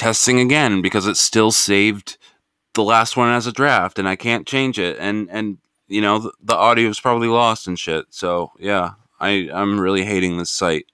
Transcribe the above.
testing again because it still saved the last one as a draft and I can't change it and and you know the, the audio is probably lost and shit. So yeah, I I'm really hating this site.